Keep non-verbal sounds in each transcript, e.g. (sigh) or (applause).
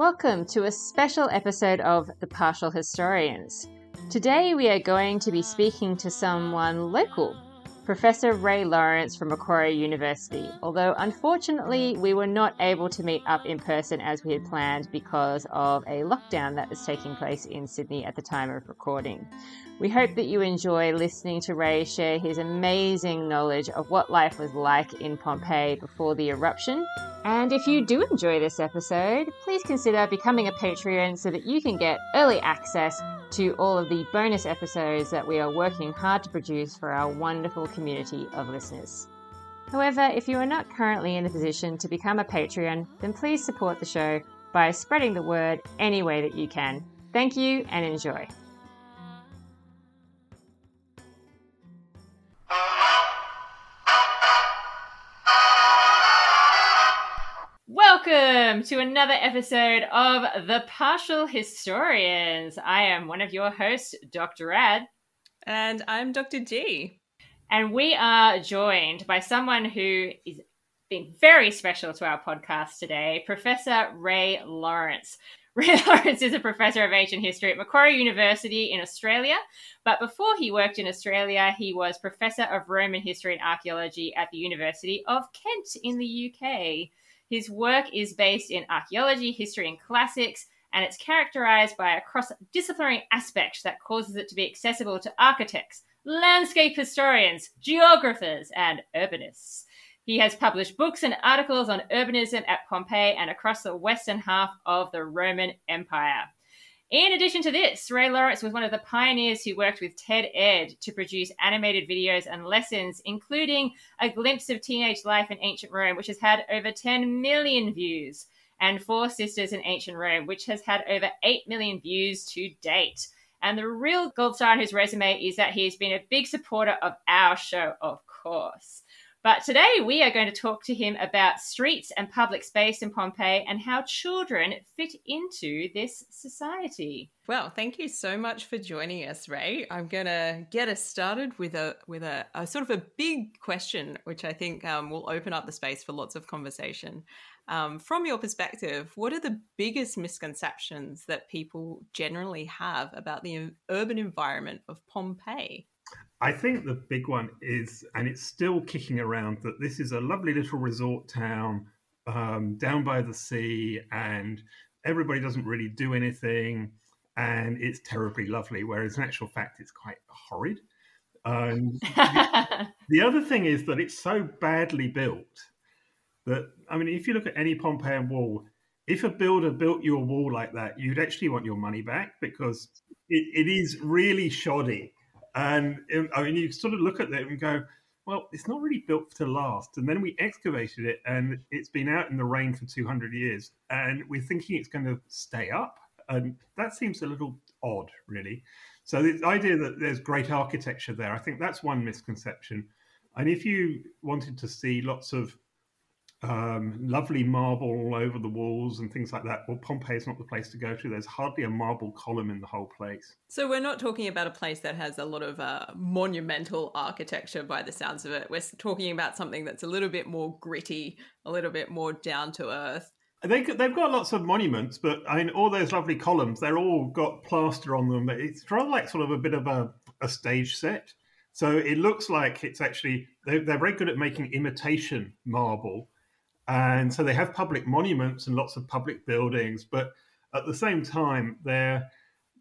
Welcome to a special episode of The Partial Historians. Today we are going to be speaking to someone local, Professor Ray Laurence from Macquarie University, although unfortunately we were not able to meet up in person as we had planned because of a lockdown that was taking place in Sydney at the time of recording. We hope that you enjoy listening to Ray share his amazing knowledge of what life was like in Pompeii before the eruption. And if you do enjoy this episode, please consider becoming a Patreon so that you can get early access to all of the bonus episodes that we are working hard to produce for our wonderful community of listeners. However, if you are not currently in the position to become a Patreon, then please support the show by spreading the word any way that you can. Thank you and enjoy. Welcome to another episode of The Partial Historians. I am one of your hosts, Dr. Rad. And I'm Dr. G. And we are joined by someone who is being very special to our podcast today, Professor Ray Laurence. (laughs) Ray Laurence is a professor of ancient history at Macquarie University in Australia, but before he worked in Australia, he was professor of Roman history and archaeology at the University of Kent in the UK. His work is based in archaeology, history, and classics, and it's characterized by a cross disciplinary aspect that causes it to be accessible to architects, landscape historians, geographers, and urbanists. He has published books and articles on urbanism at Pompeii and across the western half of the Roman Empire. In addition to this, Ray Laurence was one of the pioneers who worked with TED Ed to produce animated videos and lessons, including A Glimpse of Teenage Life in Ancient Rome, which has had over 10 million views, and Four Sisters in Ancient Rome, which has had over 8 million views to date. And the real gold star on his resume is that he has been a big supporter of our show, of course. But today we are going to talk to him about streets and public space in Pompeii and how children fit into this society. Well, thank you so much for joining us, Ray. I'm going to get us started with a with a, a, sort of a big question, which I think um, will open up the space for lots of conversation. Um, from your perspective, what are the biggest misconceptions that people generally have about the urban environment of Pompeii? I think the big one is, and it's still kicking around, that this is a lovely little resort town um, down by the sea, and everybody doesn't really do anything, and it's terribly lovely. Whereas in actual fact, it's quite horrid. Um, the, (laughs) the other thing is that it's so badly built that I mean, if you look at any Pompeian wall, if a builder built you a wall like that, you'd actually want your money back because it, it is really shoddy and I mean, you sort of look at it and go, well, it's not really built to last. And then we excavated it, and it's been out in the rain for 200 years, and we're thinking it's going to stay up. And that seems a little odd, really. So the idea that there's great architecture there, I think that's one misconception. And if you wanted to see lots of um, lovely marble all over the walls and things like that. Well, Pompeii is not the place to go to. There's hardly a marble column in the whole place. So we're not talking about a place that has a lot of uh, monumental architecture by the sounds of it. We're talking about something that's a little bit more gritty, a little bit more down to earth. They, they've got lots of monuments, but I mean, all those lovely columns, they're all got plaster on them. It's rather like sort of a bit of a, a stage set. So it looks like it's actually, they're, they're very good at making imitation marble and so they have public monuments and lots of public buildings, but at the same time, they're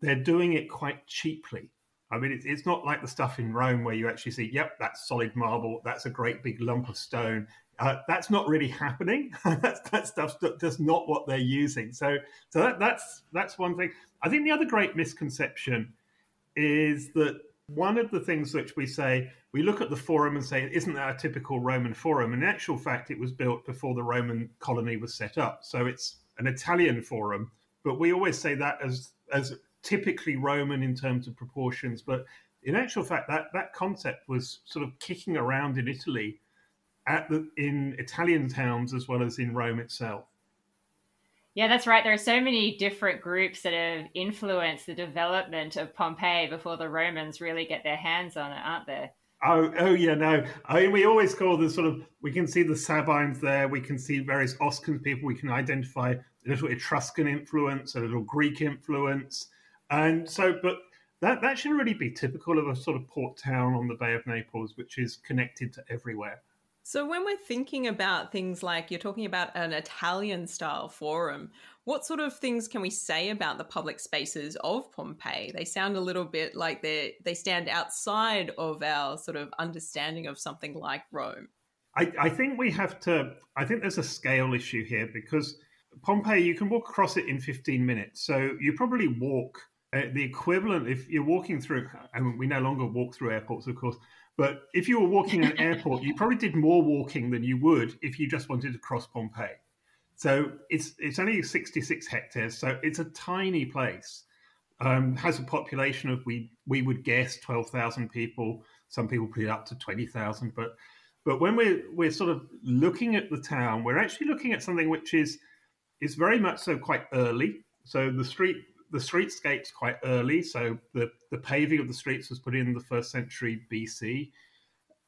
they're doing it quite cheaply. I mean, it's, it's not like the stuff in Rome where you actually see, yep, that's solid marble, that's a great big lump of stone. Uh, that's not really happening. (laughs) that's, that stuff's just not what they're using. So, so that, that's that's one thing. I think the other great misconception is that one of the things which we say we look at the forum and say, isn't that a typical Roman forum? In actual fact, it was built before the Roman colony was set up. So it's an Italian forum, but we always say that as, as typically Roman in terms of proportions. But in actual fact, that, that concept was sort of kicking around in Italy at the, in Italian towns as well as in Rome itself. Yeah, that's right. There are so many different groups that have influenced the development of Pompeii before the Romans really get their hands on it, aren't there? Oh, oh yeah, no. I mean, we always call the sort of. We can see the Sabines there. We can see various Oscan people. We can identify a little Etruscan influence, a little Greek influence, and so. But that that should really be typical of a sort of port town on the Bay of Naples, which is connected to everywhere. So, when we're thinking about things like you're talking about an Italian style forum, what sort of things can we say about the public spaces of Pompeii? They sound a little bit like they they stand outside of our sort of understanding of something like Rome. I, I think we have to. I think there's a scale issue here because Pompeii, you can walk across it in 15 minutes. So you probably walk uh, the equivalent if you're walking through. I mean, we no longer walk through airports, of course, but if you were walking in an (laughs) airport, you probably did more walking than you would if you just wanted to cross Pompeii. So it's it's only 66 hectares, so it's a tiny place. Um, has a population of we we would guess 12,000 people. Some people put it up to 20,000, but but when we're we're sort of looking at the town, we're actually looking at something which is is very much so quite early. So the street the streetscape's quite early, so the, the paving of the streets was put in the first century BC,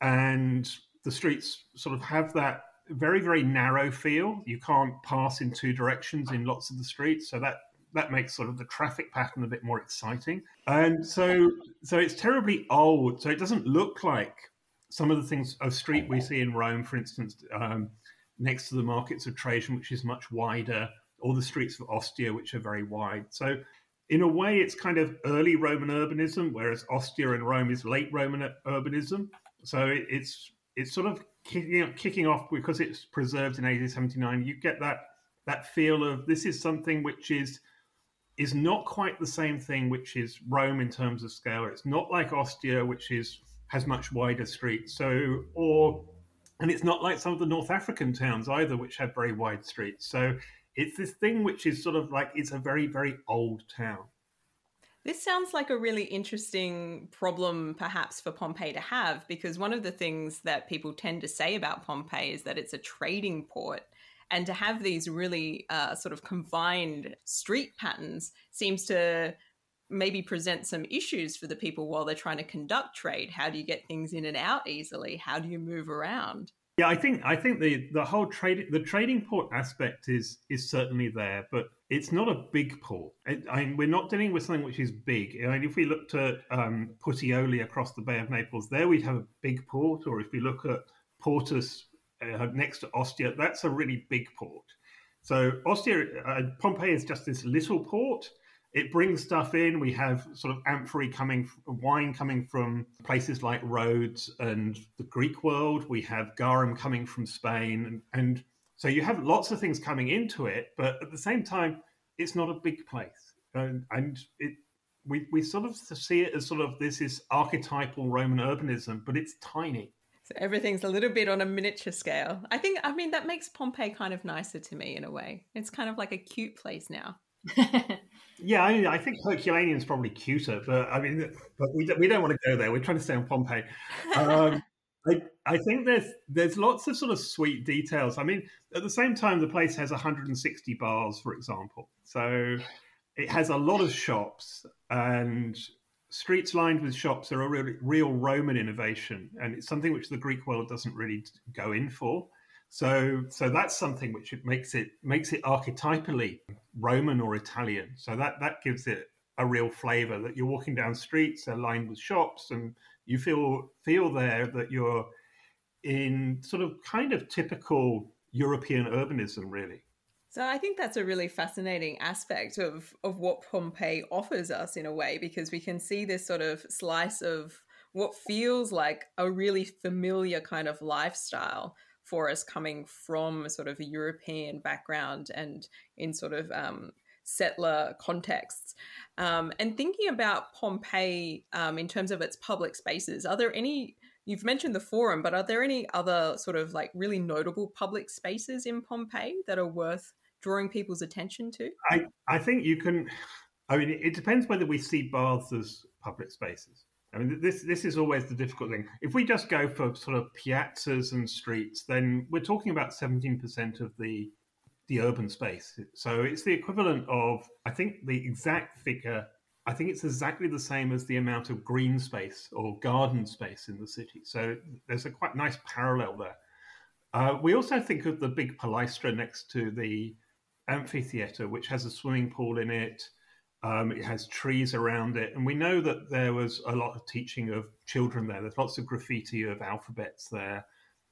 and the streets sort of have that very very narrow feel. You can't pass in two directions in lots of the streets, so that that makes sort of the traffic pattern a bit more exciting. And so so it's terribly old, so it doesn't look like some of the things of street we see in Rome, for instance, um, next to the markets of Trajan, which is much wider or the streets of Ostia, which are very wide. So, in a way, it's kind of early Roman urbanism, whereas Ostia and Rome is late Roman urbanism. So it's it's sort of kicking, kicking off because it's preserved in AD 79. You get that that feel of this is something which is is not quite the same thing, which is Rome in terms of scale. It's not like Ostia, which is has much wider streets. So or and it's not like some of the North African towns either, which have very wide streets. So it's this thing which is sort of like it's a very very old town this sounds like a really interesting problem, perhaps, for Pompeii to have, because one of the things that people tend to say about Pompeii is that it's a trading port. And to have these really uh, sort of confined street patterns seems to maybe present some issues for the people while they're trying to conduct trade. How do you get things in and out easily? How do you move around? Yeah, I think I think the the whole trade the trading port aspect is is certainly there, but it's not a big port. It, I mean, we're not dealing with something which is big. I mean, if we looked at um, Puteoli across the Bay of Naples, there we'd have a big port. Or if we look at Portus uh, next to Ostia, that's a really big port. So Ostia, uh, Pompeii is just this little port it brings stuff in. We have sort of amphorae coming, wine coming from places like Rhodes and the Greek world. We have garum coming from Spain, and, and so you have lots of things coming into it. But at the same time, it's not a big place, and, and it we we sort of see it as sort of this is archetypal Roman urbanism, but it's tiny. So everything's a little bit on a miniature scale. I think, I mean, that makes Pompeii kind of nicer to me in a way. It's kind of like a cute place now. (laughs) yeah, I, mean, I think Herculaneum's probably cuter, but I mean, but we don't, we don't want to go there. We're trying to stay on Pompeii. Um, (laughs) I, I think there's there's lots of sort of sweet details. I mean, at the same time, the place has 160 bars, for example, so it has a lot of shops and streets lined with shops are a real, real Roman innovation, and it's something which the Greek world doesn't really go in for. So, so that's something which it makes it makes it archetypally Roman or Italian. So that that gives it a real flavour that you're walking down streets, they're lined with shops, and you feel feel there that you're in sort of kind of typical European urbanism, really. So I think that's a really fascinating aspect of of what Pompeii offers us in a way, because we can see this sort of slice of what feels like a really familiar kind of lifestyle for us coming from sort of a European background and in sort of um, settler contexts. Um, and thinking about Pompeii um, in terms of its public spaces, are there any? You've mentioned the forum, but are there any other sort of like really notable public spaces in Pompeii that are worth drawing people's attention to? I, I think you can. I mean, it depends whether we see baths as public spaces. I mean, this this is always the difficult thing. If we just go for sort of piazzas and streets, then we're talking about seventeen percent of the the urban space. So it's the equivalent of I think the exact figure I think it's exactly the same as the amount of green space or garden space in the city. So there's a quite nice parallel there. Uh, we also think of the big palaestra next to the amphitheater, which has a swimming pool in it. Um, it has trees around it, and we know that there was a lot of teaching of children there. There's lots of graffiti of alphabets there,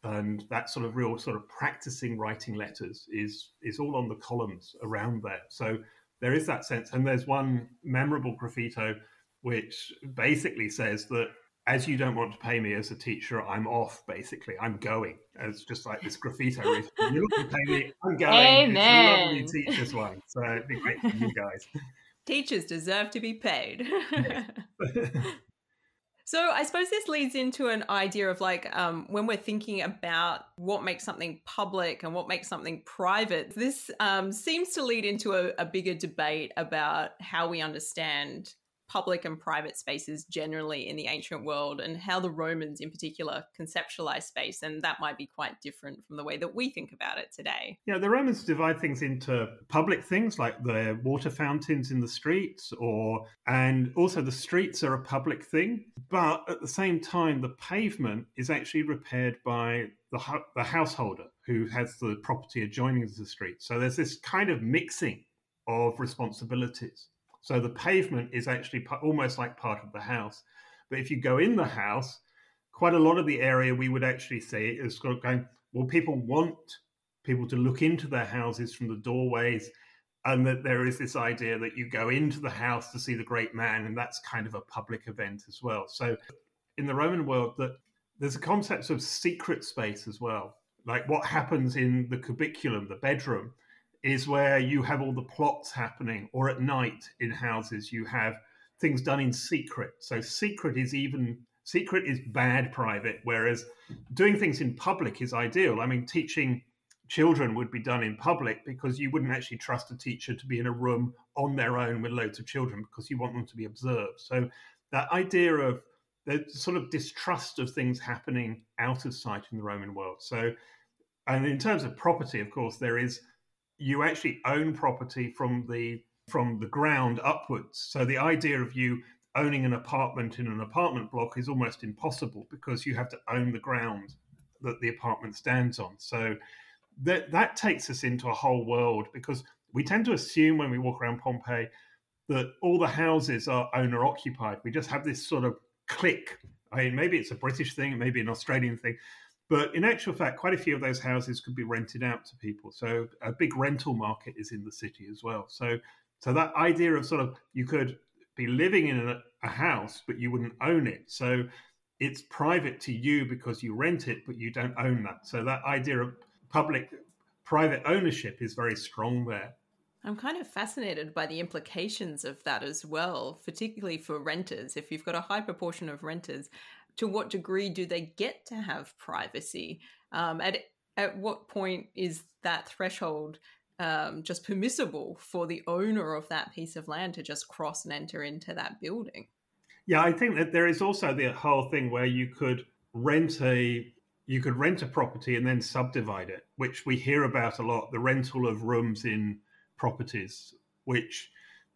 and that sort of real sort of practicing writing letters is is all on the columns around there. So there is that sense, and there's one memorable graffito which basically says that as you don't want to pay me as a teacher, I'm off. Basically, I'm going. It's just like this graffito. You're not going to pay me. I'm going. Amen. It's a lovely teachers one. So it'd be great for you guys. (laughs) Teachers deserve to be paid. (laughs) (laughs) so I suppose this leads into an idea of like um, when we're thinking about what makes something public and what makes something private. This um, seems to lead into a, a bigger debate about how we understand public and private spaces generally in the ancient world and how the Romans in particular conceptualized space. And that might be quite different from the way that we think about it today. Yeah, the Romans divide things into public things like the water fountains in the streets, or and also the streets are a public thing. But at the same time, the pavement is actually repaired by the, the householder who has the property adjoining the street. So there's this kind of mixing of responsibilities. So the pavement is actually almost like part of the house. But if you go in the house, quite a lot of the area we would actually see is going, well, people want people to look into their houses from the doorways. And that there is this idea that you go into the house to see the great man, and that's kind of a public event as well. So, in the Roman world, that there's a concept of secret space as well, like what happens in the cubiculum, the bedroom, is where you have all the plots happening, or at night in houses you have things done in secret. So secret is even secret is bad private, whereas doing things in public is ideal. I mean, teaching children would be done in public because you wouldn't actually trust a teacher to be in a room on their own with loads of children because you want them to be observed. So that idea of the sort of distrust of things happening out of sight in the Roman world. So, and in terms of property, of course, there is you actually own property from the from the ground upwards. So the idea of you owning an apartment in an apartment block is almost impossible because you have to own the ground that the apartment stands on. So that that takes us into a whole world because we tend to assume when we walk around Pompeii that all the houses are owner occupied. We just have this sort of click. I mean, maybe it's a British thing, maybe an Australian thing, but in actual fact, quite a few of those houses could be rented out to people. So a big rental market is in the city as well. So so that idea of sort of you could be living in a, a house, but you wouldn't own it. So it's private to you because you rent it, but you don't own that. So that idea of public private ownership is very strong there. I'm kind of fascinated by the implications of that as well, particularly for renters. If you've got a high proportion of renters, to what degree do they get to have privacy? Um, at at what point is that threshold um, just permissible for the owner of that piece of land to just cross and enter into that building? Yeah, I think that there is also the whole thing where you could rent a you could rent a property and then subdivide it, which we hear about a lot. The rental of rooms in properties, which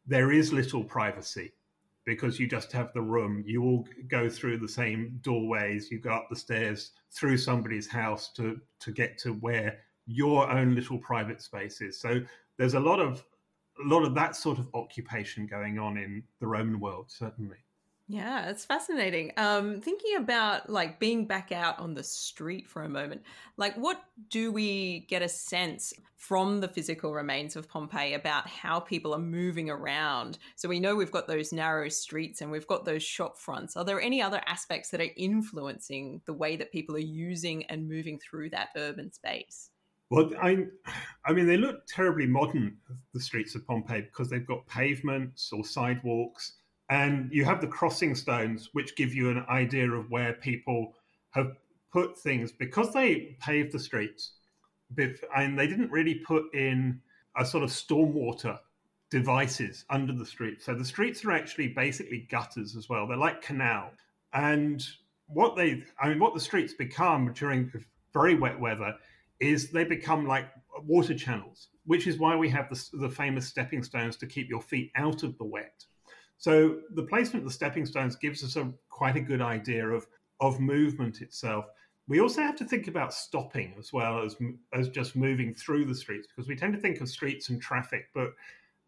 there is little privacy because you just have the room. You all go through the same doorways. You go up the stairs through somebody's house to to get to where your own little private space is. So there's a lot of a lot of that sort of occupation going on in the Roman world, certainly. Yeah, it's fascinating. Um, thinking about like being back out on the street for a moment, like what do we get a sense from the physical remains of Pompeii about how people are moving around? So we know we've got those narrow streets and we've got those shop fronts. Are there any other aspects that are influencing the way that people are using and moving through that urban space? Well, I, I mean, they look terribly modern, the streets of Pompeii, because they've got pavements or sidewalks and you have the crossing stones, which give you an idea of where people have put things because they paved the streets, and they didn't really put in a sort of stormwater devices under the streets. So the streets are actually basically gutters as well. They're like canal. And what they, I mean, what the streets become during very wet weather is they become like water channels, which is why we have the, the famous stepping stones to keep your feet out of the wet. So the placement of the stepping stones gives us a quite a good idea of of movement itself. We also have to think about stopping as well as as just moving through the streets because we tend to think of streets and traffic, but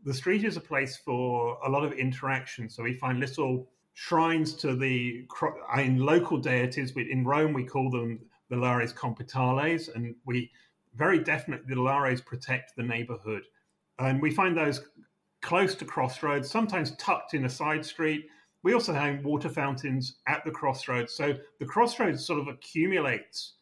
the street is a place for a lot of interaction. So we find little shrines to the uh, in local deities. In Rome, we call them the Lares Compitales, and we very definitely the Lares protect the neighborhood, and we find those close to crossroads, sometimes tucked in a side street. We also have water fountains at the crossroads. So the crossroads sort of accumulates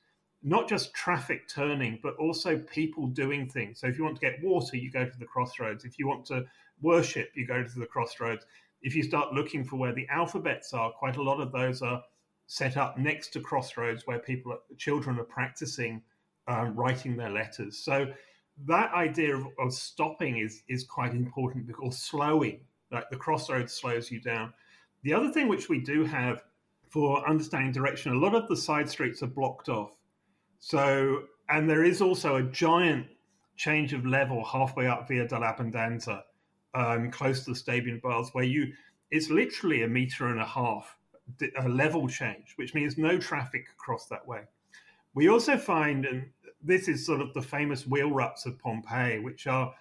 not just traffic turning, but also people doing things. So if you want to get water, you go to the crossroads. If you want to worship, you go to the crossroads. If you start looking for where the alphabets are, quite a lot of those are set up next to crossroads where people, children are practicing um, writing their letters. So that idea of, of stopping is is quite important because slowing, like the crossroads slows you down. The other thing which we do have for understanding direction, a lot of the side streets are blocked off. So, and there is also a giant change of level halfway up Via dell'Abbondanza, um, close to the Stabian Baths, where you it's literally a meter and a half a level change, which means no traffic across that way. We also find, and this is sort of the famous wheel ruts of Pompeii, which are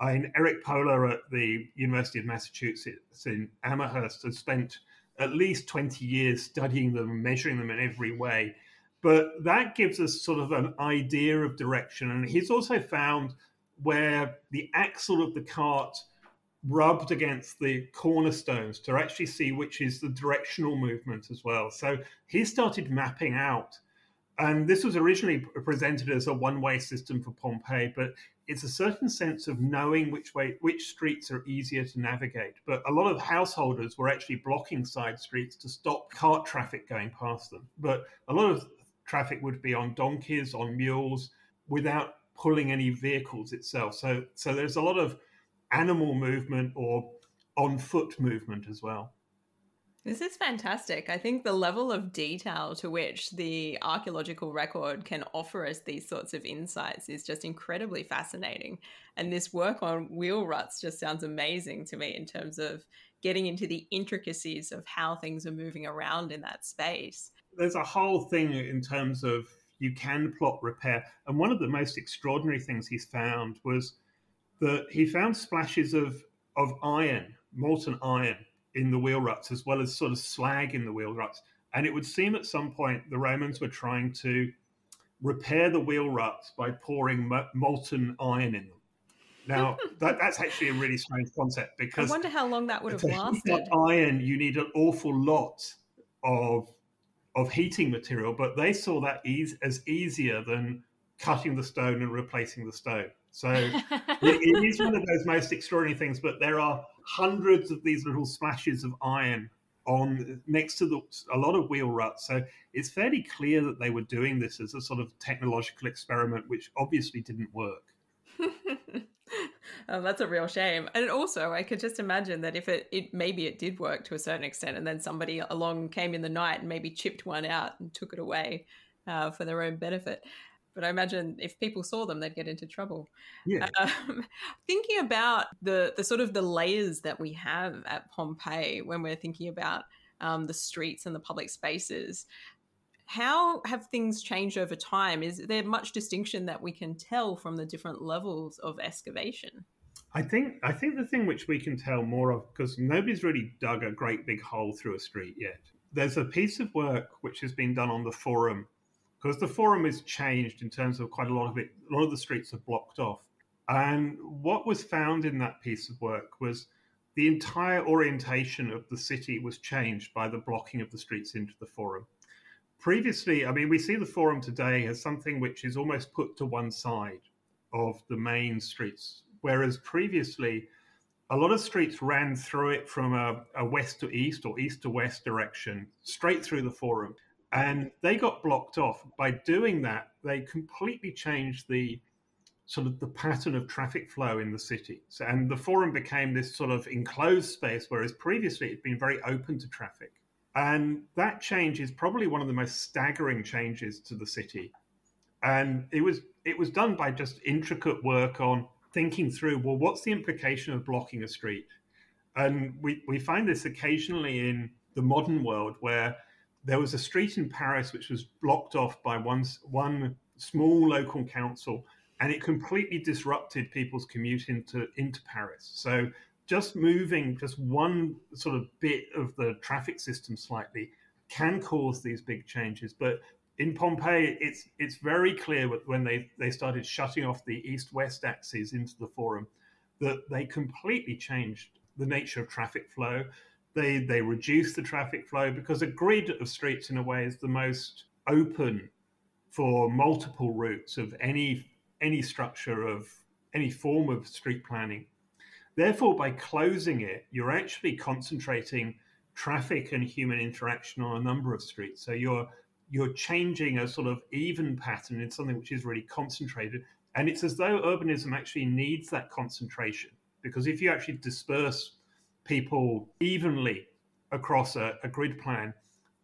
I mean, Eric Poehler at the University of Massachusetts in Amherst has spent at least 20 years studying them and measuring them in every way. But that gives us sort of an idea of direction. And he's also found where the axle of the cart rubbed against the cornerstones to actually see which is the directional movement as well. So he started mapping out and this was originally presented as a one-way system for Pompeii, but it's a certain sense of knowing which way which streets are easier to navigate. But a lot of householders were actually blocking side streets to stop cart traffic going past them. But a lot of traffic would be on donkeys, on mules, without pulling any vehicles itself. So so there's a lot of animal movement or on foot movement as well. This is fantastic. I think the level of detail to which the archaeological record can offer us these sorts of insights is just incredibly fascinating. And this work on wheel ruts just sounds amazing to me in terms of getting into the intricacies of how things are moving around in that space. There's a whole thing in terms of you can plot repair. And one of the most extraordinary things he's found was that he found splashes of, of iron, molten iron in the wheel ruts as well as sort of slag in the wheel ruts. And it would seem at some point the Romans were trying to repair the wheel ruts by pouring mo- molten iron in them. Now, (laughs) that, that's actually a really strange concept because I wonder how long that would have lasted. Iron, you need an awful lot of of heating material, but they saw that ease, as easier than cutting the stone and replacing the stone. So (laughs) it, it is one of those most extraordinary things. But there are hundreds of these little splashes of iron on next to the, a lot of wheel ruts. So it's fairly clear that they were doing this as a sort of technological experiment, which obviously didn't work. (laughs) oh, that's a real shame. And also, I could just imagine that if it, it maybe it did work to a certain extent, and then somebody along came in the night and maybe chipped one out and took it away uh, for their own benefit but I imagine if people saw them, they'd get into trouble. Yeah. Um, (laughs) thinking about the the sort of the layers that we have at Pompeii when we're thinking about um, the streets and the public spaces, how have things changed over time? Is there much distinction that we can tell from the different levels of excavation? I think I think the thing which we can tell more of because nobody's really dug a great big hole through a street yet. There's a piece of work which has been done on the forum because the forum is changed in terms of quite a lot of it. A lot of the streets are blocked off. And what was found in that piece of work was the entire orientation of the city was changed by the blocking of the streets into the forum. Previously, I mean, we see the forum today as something which is almost put to one side of the main streets, whereas previously, a lot of streets ran through it from a, a west to east or east to west direction, straight through the forum and they got blocked off. By doing that, they completely changed the sort of the pattern of traffic flow in the city. So, and the forum became this sort of enclosed space, whereas previously it'd been very open to traffic. And that change is probably one of the most staggering changes to the city. And it was it was done by just intricate work on thinking through, well, what's the implication of blocking a street? And we, we find this occasionally in the modern world where there was a street in Paris which was blocked off by one, one small local council and it completely disrupted people's commute into, into Paris. So just moving just one sort of bit of the traffic system slightly can cause these big changes. But in Pompeii, it's it's very clear when they, they started shutting off the east-west axes into the forum that they completely changed the nature of traffic flow. They they reduced the traffic flow because a grid of streets in a way is the most open for multiple routes of any any structure of any form of street planning. Therefore, by closing it, you're actually concentrating traffic and human interaction on a number of streets. So you're you're changing a sort of even pattern in something which is really concentrated. And it's as though urbanism actually needs that concentration. Because if you actually disperse people evenly across a, a grid plan,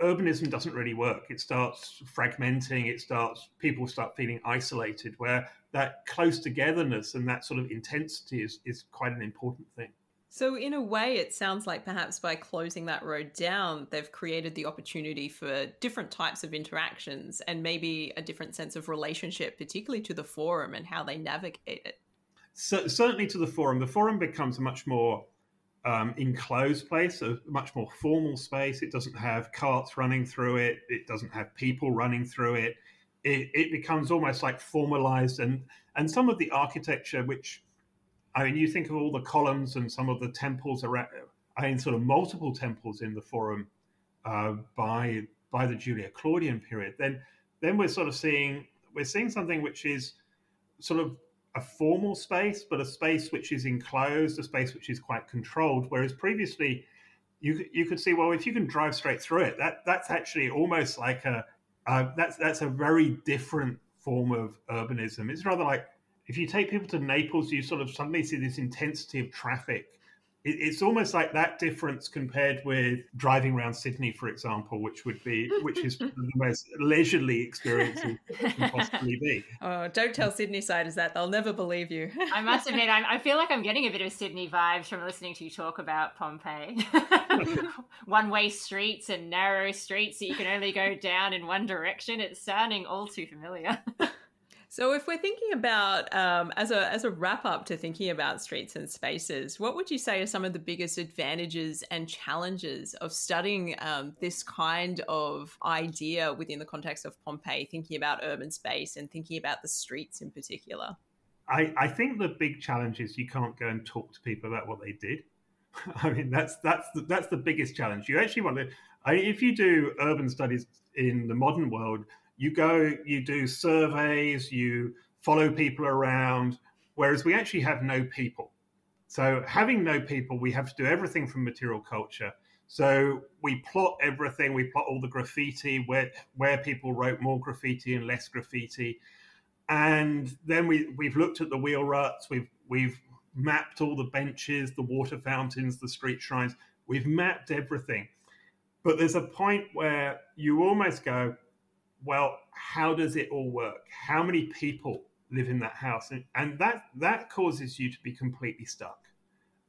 urbanism doesn't really work. It starts fragmenting, it starts people start feeling isolated, where that close togetherness and that sort of intensity is, is quite an important thing. So, in a way, it sounds like perhaps by closing that road down, they've created the opportunity for different types of interactions and maybe a different sense of relationship, particularly to the forum and how they navigate it. So, certainly to the forum. The forum becomes a much more um, enclosed place, a much more formal space. It doesn't have carts running through it, it doesn't have people running through it. It, it becomes almost like formalized, and, and some of the architecture, which I mean, you think of all the columns and some of the temples around. I mean, sort of multiple temples in the Forum uh, by by the Julio-Claudian period. Then, then we're sort of seeing we're seeing something which is sort of a formal space, but a space which is enclosed, a space which is quite controlled. Whereas previously, you you could see well if you can drive straight through it, that that's actually almost like a uh, that's that's a very different form of urbanism. It's rather like if you take people to Naples, you sort of suddenly see this intensity of traffic. It's almost like that difference compared with driving around Sydney, for example, which would be which is the (laughs) most leisurely experience you can possibly be. (laughs) Oh, don't tell Sydney siders that; they'll never believe you. (laughs) I must admit, I'm, i feel like I'm getting a bit of Sydney vibes from listening to you talk about Pompeii. One-way streets and narrow streets that you can only go down in one direction. It's sounding all too familiar. So, if we're thinking about um, as a as a wrap up to thinking about streets and spaces, what would you say are some of the biggest advantages and challenges of studying um, this kind of idea within the context of Pompeii, thinking about urban space and thinking about the streets in particular? I, I think the big challenge is you can't go and talk to people about what they did. (laughs) I mean, that's that's the, that's the biggest challenge. You actually want to, if you do urban studies in the modern world you go, you do surveys, you follow people around, whereas we actually have no people. So, having no people, we have to do everything from material culture. So, we plot everything, we plot all the graffiti, where, where people wrote more graffiti and less graffiti. And then we, we've looked at the wheel ruts, we've, we've mapped all the benches, the water fountains, the street shrines, we've mapped everything. But there's a point where you almost go, well, how does it all work? How many people live in that house? And, and that that causes you to be completely stuck.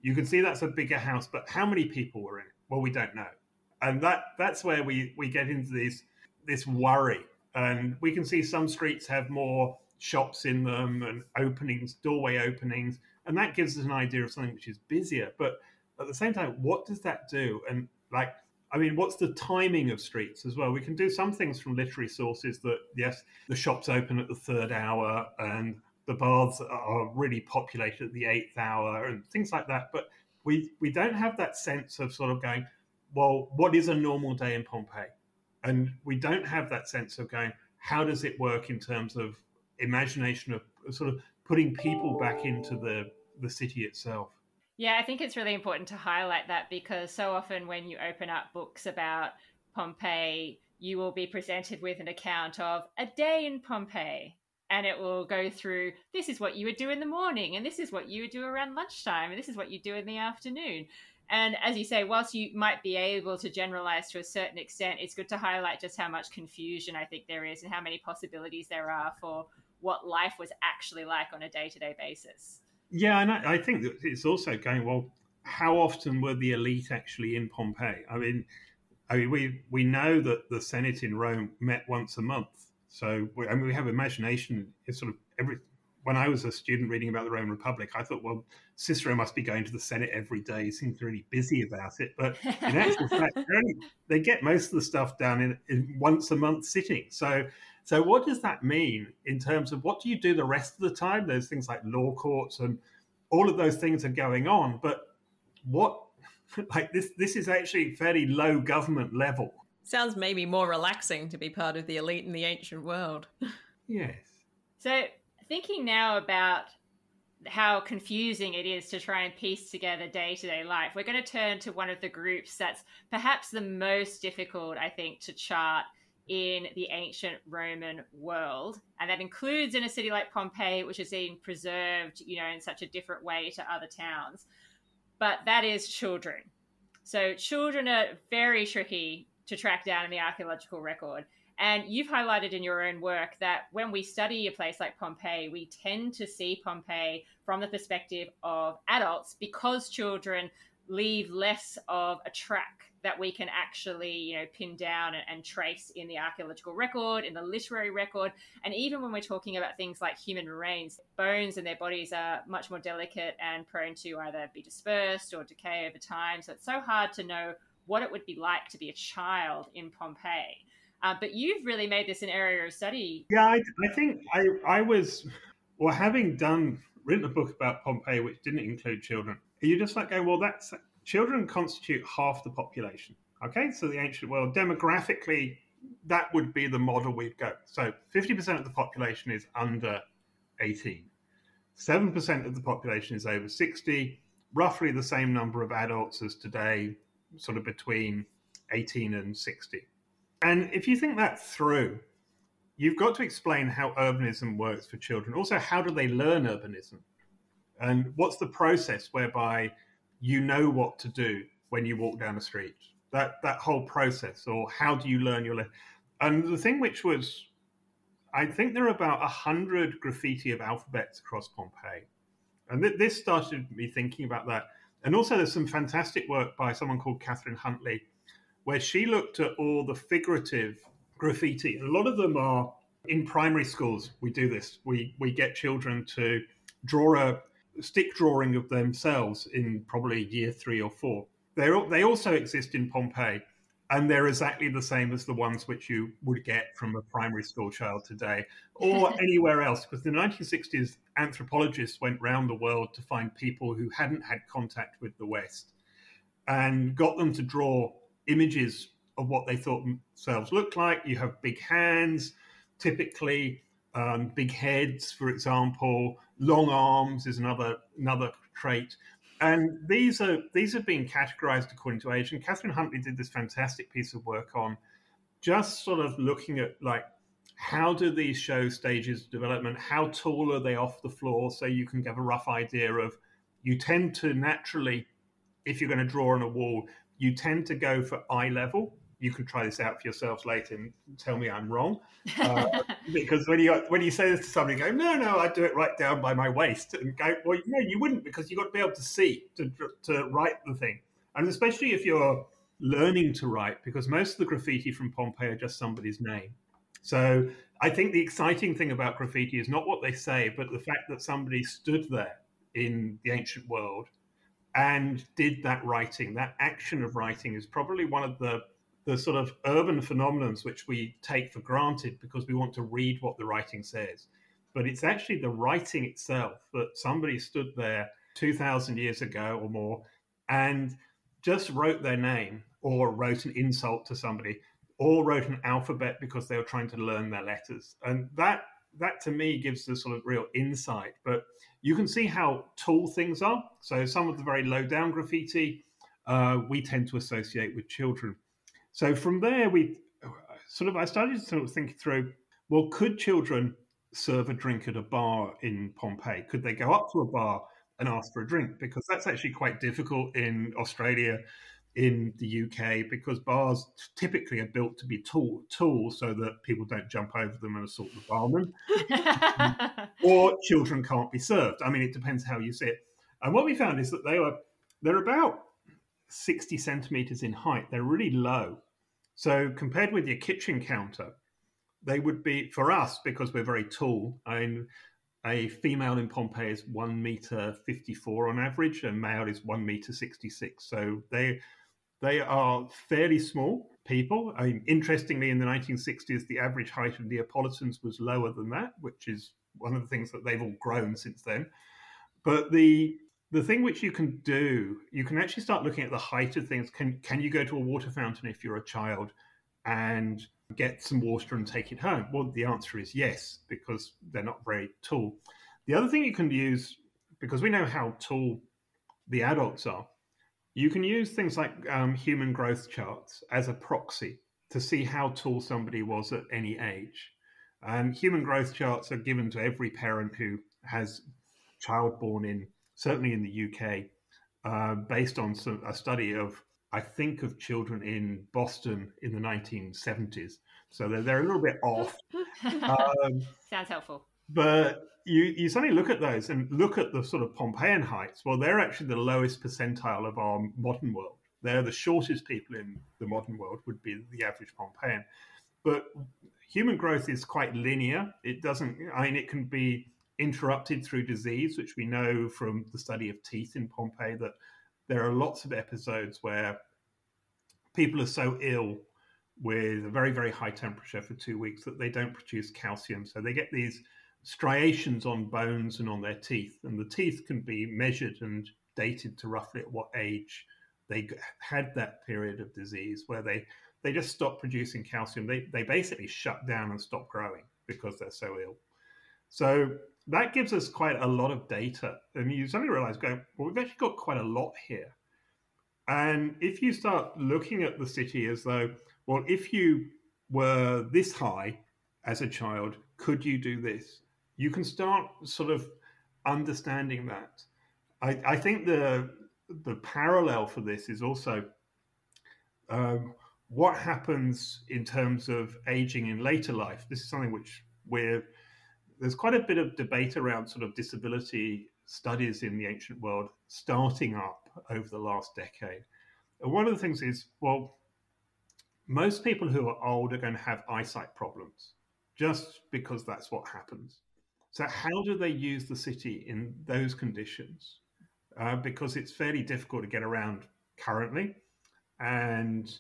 You can see that's a bigger house, but how many people were in it? Well, we don't know. And that that's where we, we get into this this worry. And we can see some streets have more shops in them and openings, doorway openings, and that gives us an idea of something which is busier. But at the same time, what does that do? And like I mean, what's the timing of streets as well? We can do some things from literary sources that, yes, the shops open at the third hour and the baths are really populated at the eighth hour and things like that. But we, we don't have that sense of sort of going, well, what is a normal day in Pompeii? And we don't have that sense of going, how does it work in terms of imagination of sort of putting people back into the, the city itself? Yeah, I think it's really important to highlight that because so often when you open up books about Pompeii, you will be presented with an account of a day in Pompeii. And it will go through this is what you would do in the morning, and this is what you would do around lunchtime, and this is what you do in the afternoon. And as you say, whilst you might be able to generalize to a certain extent, it's good to highlight just how much confusion I think there is and how many possibilities there are for what life was actually like on a day to day basis. Yeah, and I, I think that it's also going well. how often were the elite actually in Pompeii? I mean, I mean, we we know that the Senate in Rome met once a month, so we, I mean, we have imagination. It's sort of every. When I was a student reading about the Roman Republic, I thought, well, Cicero must be going to the Senate every day. He seems really busy about it, but in actual (laughs) fact, they get most of the stuff done in, in once a month sitting. So, so what does that mean in terms of what do you do the rest of the time? There's things like law courts and all of those things are going on, but what (laughs) like this this is actually fairly low government level. Sounds maybe more relaxing to be part of the elite in the ancient world. (laughs) Yes. So thinking now about how confusing it is to try and piece together day to day life, we're going to turn to one of the groups that's perhaps the most difficult, I think, to chart in the ancient Roman world. And that includes in a city like Pompeii, which is being preserved, you know, in such a different way to other towns. But that is children. So children are very tricky to track down in the archaeological record. And you've highlighted in your own work that when we study a place like Pompeii, we tend to see Pompeii from the perspective of adults because children leave less of a track that we can actually you know pin down and, and, trace in the archaeological record in the literary record. And even when we're talking about things like human remains bones and their bodies are much more delicate and prone to either be dispersed or decay over time. So it's so hard to know what it would be like to be a child in pompeii. Uh, but you've really made this an area of study. Yeah i, I think I, I was well having done written a book about pompeii which didn't include children you just like going well that's children constitute half the population. Okay, so the ancient world, demographically, that would be the model we'd go. So 50% of the population is under 18, 7% of the population is over 60, roughly the same number of adults as today, sort of between 18 and 60. And if you think that through, you've got to explain how urbanism works for children. Also, how do they learn urbanism? And what's the process whereby you know what to do when you walk down the street. That that whole process, or how do you learn your lesson? And the thing which was, I think there are about a hundred graffiti of alphabets across Pompeii, and th- this started me thinking about that. And also, there's some fantastic work by someone called Katherine Huntley, where she looked at all the figurative graffiti. A lot of them are in primary schools. We do this. We we get children to draw a stick drawing of themselves in probably year three or four. they they also exist in Pompeii, and they're exactly the same as the ones which you would get from a primary school child today or (laughs) anywhere else. Because in the 1960s, anthropologists went round the world to find people who hadn't had contact with the West and got them to draw images of what they thought themselves looked like. You have big hands, typically um, big heads, for example, long arms is another another trait. And these are these are being categorized according to age. And Katherine Huntley did this fantastic piece of work on just sort of looking at like how do these show stages of development? How tall are they off the floor? So you can give a rough idea of you tend to naturally, if you're going to draw on a wall, you tend to go for eye level you can try this out for yourselves later and tell me I'm wrong. (laughs) Uh, because when you when you say this to somebody, go, no, no, I do it right down by my waist, and go, well, no, you wouldn't because you've got to be able to see to to write the thing, and especially if you're learning to write, because most of the graffiti from Pompeii are just somebody's name. So I think the exciting thing about graffiti is not what they say, but the fact that somebody stood there in the ancient world and did that writing. That action of writing is probably one of the the sort of urban phenomenons which we take for granted because we want to read what the writing says. But it's actually the writing itself that somebody stood there 2,000 years ago or more and just wrote their name or wrote an insult to somebody or wrote an alphabet because they were trying to learn their letters. And that that to me gives the sort of real insight. But you can see how tall things are. So some of the very low down graffiti uh, we tend to associate with children. So from there, we sort of I started to sort of think through. Well, could children serve a drink at a bar in Pompeii? Could they go up to a bar and ask for a drink? Because that's actually quite difficult in Australia, in the UK, because bars typically are built to be tall, tall so that people don't jump over them and assault the barman. (laughs) or children can't be served. I mean, it depends how you see it. And what we found is that they were they're about 60 centimeters in height. They're really low. So compared with your kitchen counter, they would be for us because we're very tall. I mean, a female in Pompeii is one meter fifty-four on average, and male is one meter sixty-six. So they they are fairly small people. I mean, interestingly, in the 1960s, the average height of Neapolitans was lower than that, which is one of the things that they've all grown since then. But the the thing which you can do, you can actually start looking at the height of things. Can can you go to a water fountain if you're a child and get some water and take it home? Well, the answer is yes, because they're not very tall. The other thing you can use, because we know how tall the adults are, you can use things like um, human growth charts as a proxy to see how tall somebody was at any age. And human growth charts are given to every parent who has child born in, certainly in the UK, uh, based on some, a study of I think of children in Boston in the 1970s. So they're, they're a little bit off. (laughs) Um, Sounds helpful. But you, you suddenly look at those and look at the sort of Pompeian heights. Well, they're actually the lowest percentile of our modern world. They're the shortest people in the modern world, would be the average Pompeian. But human growth is quite linear. It doesn't, I mean, it can be interrupted through disease, which we know from the study of teeth in Pompeii that there are lots of episodes where people are so ill with a very, very high temperature for two weeks that they don't produce calcium. So they get these striations on bones and on their teeth. And the teeth can be measured and dated to roughly at what age they had that period of disease where they, they just stop producing calcium. They, they basically shut down and stop growing because they're so ill. So that gives us quite a lot of data. And you suddenly realize, go, well, we've actually got quite a lot here. And if you start looking at the city as though, well, if you were this high as a child, could you do this? You can start sort of understanding that. I, I think the the parallel for this is also um, what happens in terms of aging in later life. This is something which we're there's quite a bit of debate around sort of disability studies in the ancient world starting up over the last decade. And one of the things is, well, most people who are old are going to have eyesight problems just because that's what happens. So, how do they use the city in those conditions? Uh, because it's fairly difficult to get around currently. And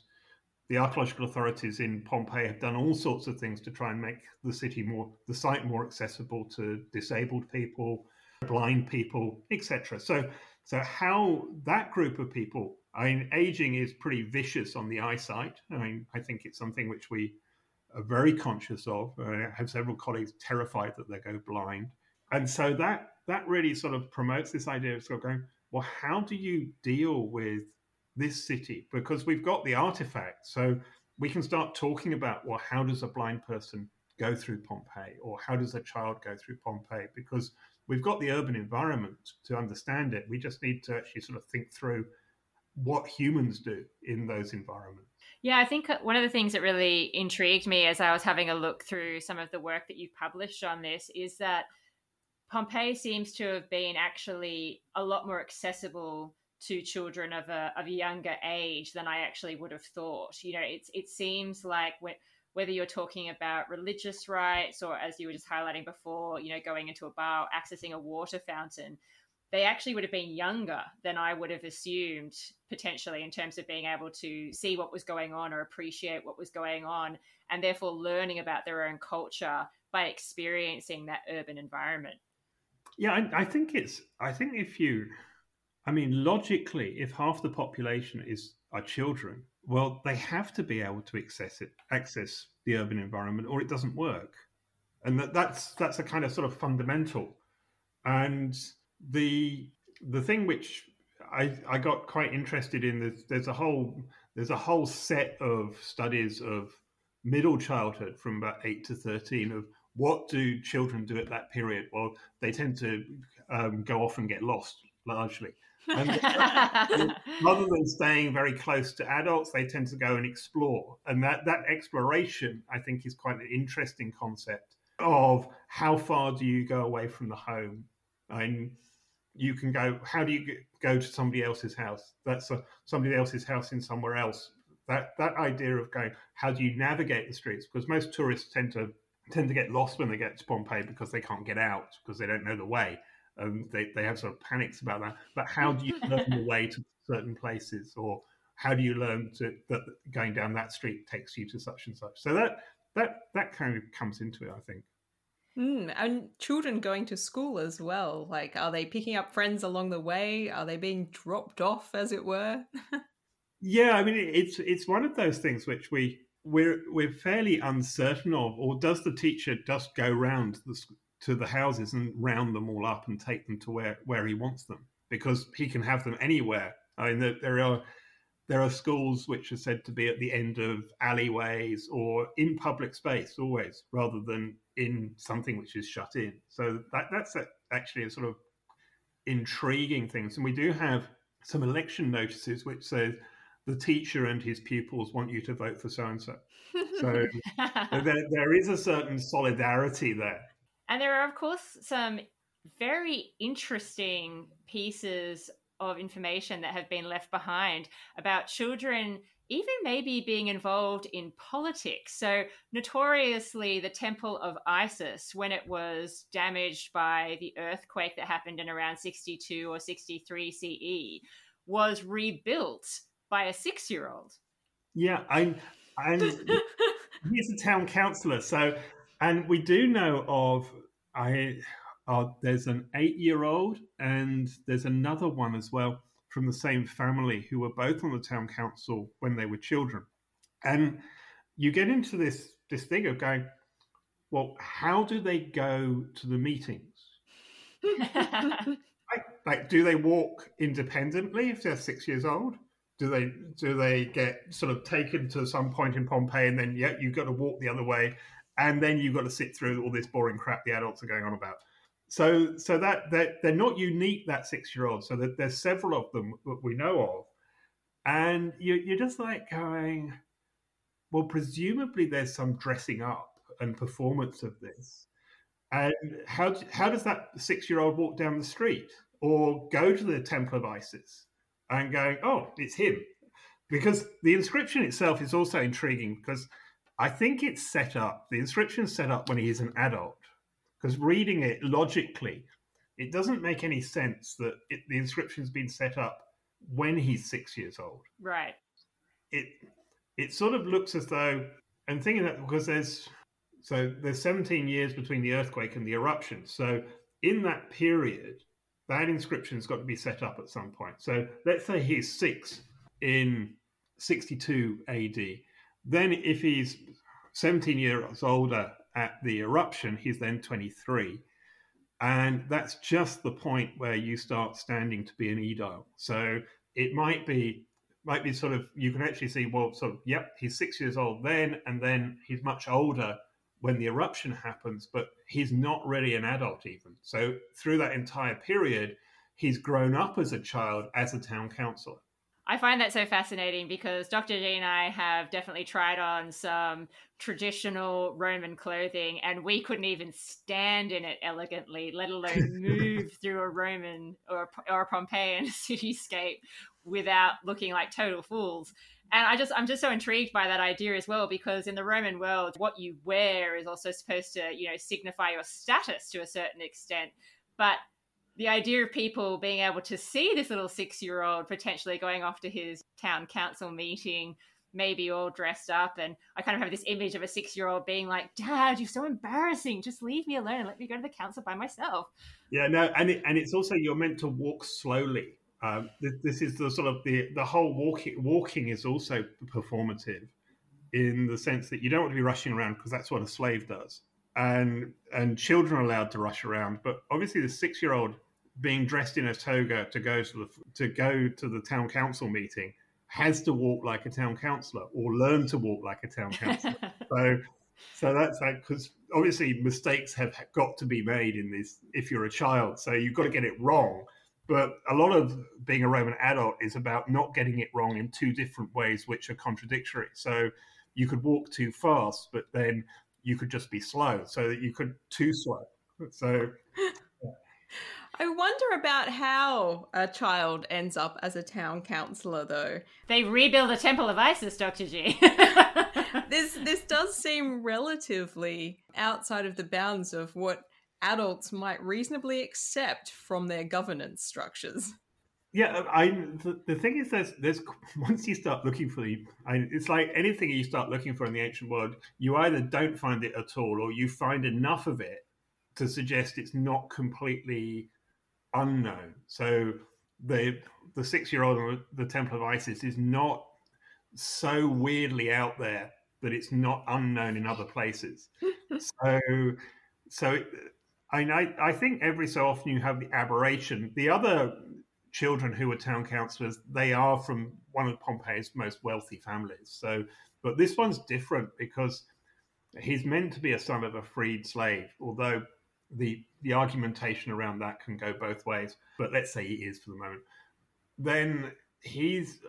the archaeological authorities in Pompeii have done all sorts of things to try and make the city more, the site more accessible to disabled people, blind people, etc. So, so how that group of people, I mean, aging is pretty vicious on the eyesight. I mean, I think it's something which we are very conscious of. I have several colleagues terrified that they go blind, and so that that really sort of promotes this idea of sort of going, well, how do you deal with this city because we've got the artifact. So we can start talking about well, how does a blind person go through Pompeii, or how does a child go through Pompeii? Because we've got the urban environment to understand it. We just need to actually sort of think through what humans do in those environments. Yeah, I think uh, one of the things that really intrigued me as I was having a look through some of the work that you've published on this is that Pompeii seems to have been actually a lot more accessible to children of a of a younger age than I actually would have thought. You know, it's it seems like when, whether you're talking about religious rites or as you were just highlighting before, you know, going into a bar, accessing a water fountain, they actually would have been younger than I would have assumed potentially in terms of being able to see what was going on or appreciate what was going on and therefore learning about their own culture by experiencing that urban environment. Yeah, I, I think it's I think if you I mean, logically, if half the population is are children, well, they have to be able to access it, access the urban environment, or it doesn't work. And that, that's that's a kind of sort of fundamental. And the the thing which I, I got quite interested in there's, there's a whole there's a whole set of studies of middle childhood from about eight to thirteen of what do children do at that period? Well, they tend to um, go off and get lost largely. And uh, (laughs) rather than staying very close to adults, they tend to go and explore. And that, that exploration, I think, is quite an interesting concept of how far do you go away from the home? And you can go. How do you go to somebody else's house? That's a, somebody else's house in somewhere else. That that idea of going. How do you navigate the streets? Because most tourists tend to tend to get lost when they get to Pompeii because they can't get out because they don't know the way. And they, they have sort of panics about that. But how do you (laughs) learn the way to certain places, or how do you learn to, that going down that street takes you to such and such? So that that that kind of comes into it, I think. Mm, and children going to school as well. Like, are they picking up friends along the way? Are they being dropped off, as it were? (laughs) yeah, I mean, it's it's one of those things which we we're we're fairly uncertain of. Or does the teacher just go round the, to the houses and round them all up and take them to where where he wants them? Because he can have them anywhere. I mean, there, there are there are schools which are said to be at the end of alleyways or in public space always, rather than in something which is shut in. So that that's a, actually a sort of intriguing thing. And we do have some election notices which says the teacher and his pupils want you to vote for so and (laughs) so. So there, there is a certain solidarity there. And there are, of course, some very interesting pieces of information that have been left behind about children even maybe being involved in politics. So, notoriously, the Temple of Isis, when it was damaged by the earthquake that happened in around 62 or 63 CE, was rebuilt by a six year old. Yeah, I'm, I'm (laughs) he's a town councillor. So, and we do know of, I, uh, there's an eight year old and there's another one as well from the same family who were both on the town council when they were children. And you get into this, this thing of going, well, how do they go to the meetings? (laughs) like, like, do they walk independently if they're six years old? Do they do they get sort of taken to some point in Pompeii and then yeah, you've got to walk the other way, and then you've got to sit through all this boring crap the adults are going on about? so so that they're, they're not unique that six year old so that there's several of them that we know of. And you, you're just like going well presumably there's some dressing up and performance of this. And how how does that six year old walk down the street or go to the temple of isis and going oh it's him. Because the inscription itself is also intriguing because i think it's set up the inscription set up when he's an adult because reading it logically, it doesn't make any sense that it, the inscription's been set up when he's six years old. Right. It it sort of looks as though, and thinking that because there's so there's 17 years between the earthquake and the eruption. So in that period, that inscription's got to be set up at some point. So let's say he's six in 62 AD. Then if he's 17 years older at the eruption, he's then 23. And that's just the point where you start standing to be an edile. So it might be might be sort of you can actually see well sort of yep he's six years old then and then he's much older when the eruption happens but he's not really an adult even so through that entire period he's grown up as a child as a town councillor I find that so fascinating because Dr. G and I have definitely tried on some traditional Roman clothing and we couldn't even stand in it elegantly, let alone (laughs) move through a Roman or, or a Pompeian (laughs) cityscape without looking like total fools. And I just I'm just so intrigued by that idea as well because in the Roman world what you wear is also supposed to, you know, signify your status to a certain extent. But the idea of people being able to see this little six year old potentially going off to his town council meeting, maybe all dressed up. And I kind of have this image of a six year old being like, Dad, you're so embarrassing. Just leave me alone and let me go to the council by myself. Yeah, no, and, it, and it's also you're meant to walk slowly. Um, this is the sort of the, the whole walking, walking is also performative in the sense that you don't want to be rushing around because that's what a slave does. And and children are allowed to rush around, but obviously the six year old being dressed in a toga to go to the to go to the town council meeting has to walk like a town councillor or learn to walk like a town councillor. (laughs) so, so that's like because obviously mistakes have got to be made in this if you're a child. So you've got to get it wrong. But a lot of being a Roman adult is about not getting it wrong in two different ways, which are contradictory. So you could walk too fast, but then you could just be slow. So that you could too slow. So I wonder about how a child ends up as a town councillor, though. They rebuild the Temple of Isis, Dr. G. (laughs) this this does seem relatively outside of the bounds of what adults might reasonably accept from their governance structures. Yeah, uh, I the, the thing is, there's there's once you start looking for the, I, it's like anything you start looking for in the ancient world, you either don't find it at all, or you find enough of it to suggest it's not completely unknown. So the the six year old the Temple of Isis is not so weirdly out there that it's not unknown in other places. (laughs) so so I, I I think every so often you have the aberration. The other children who are town councillors, they are from one of Pompeii's most wealthy families. So, but this one's different because he's meant to be a son of a freed slave, although the the argumentation around that can go both ways. But let's say he is for the moment. Then he's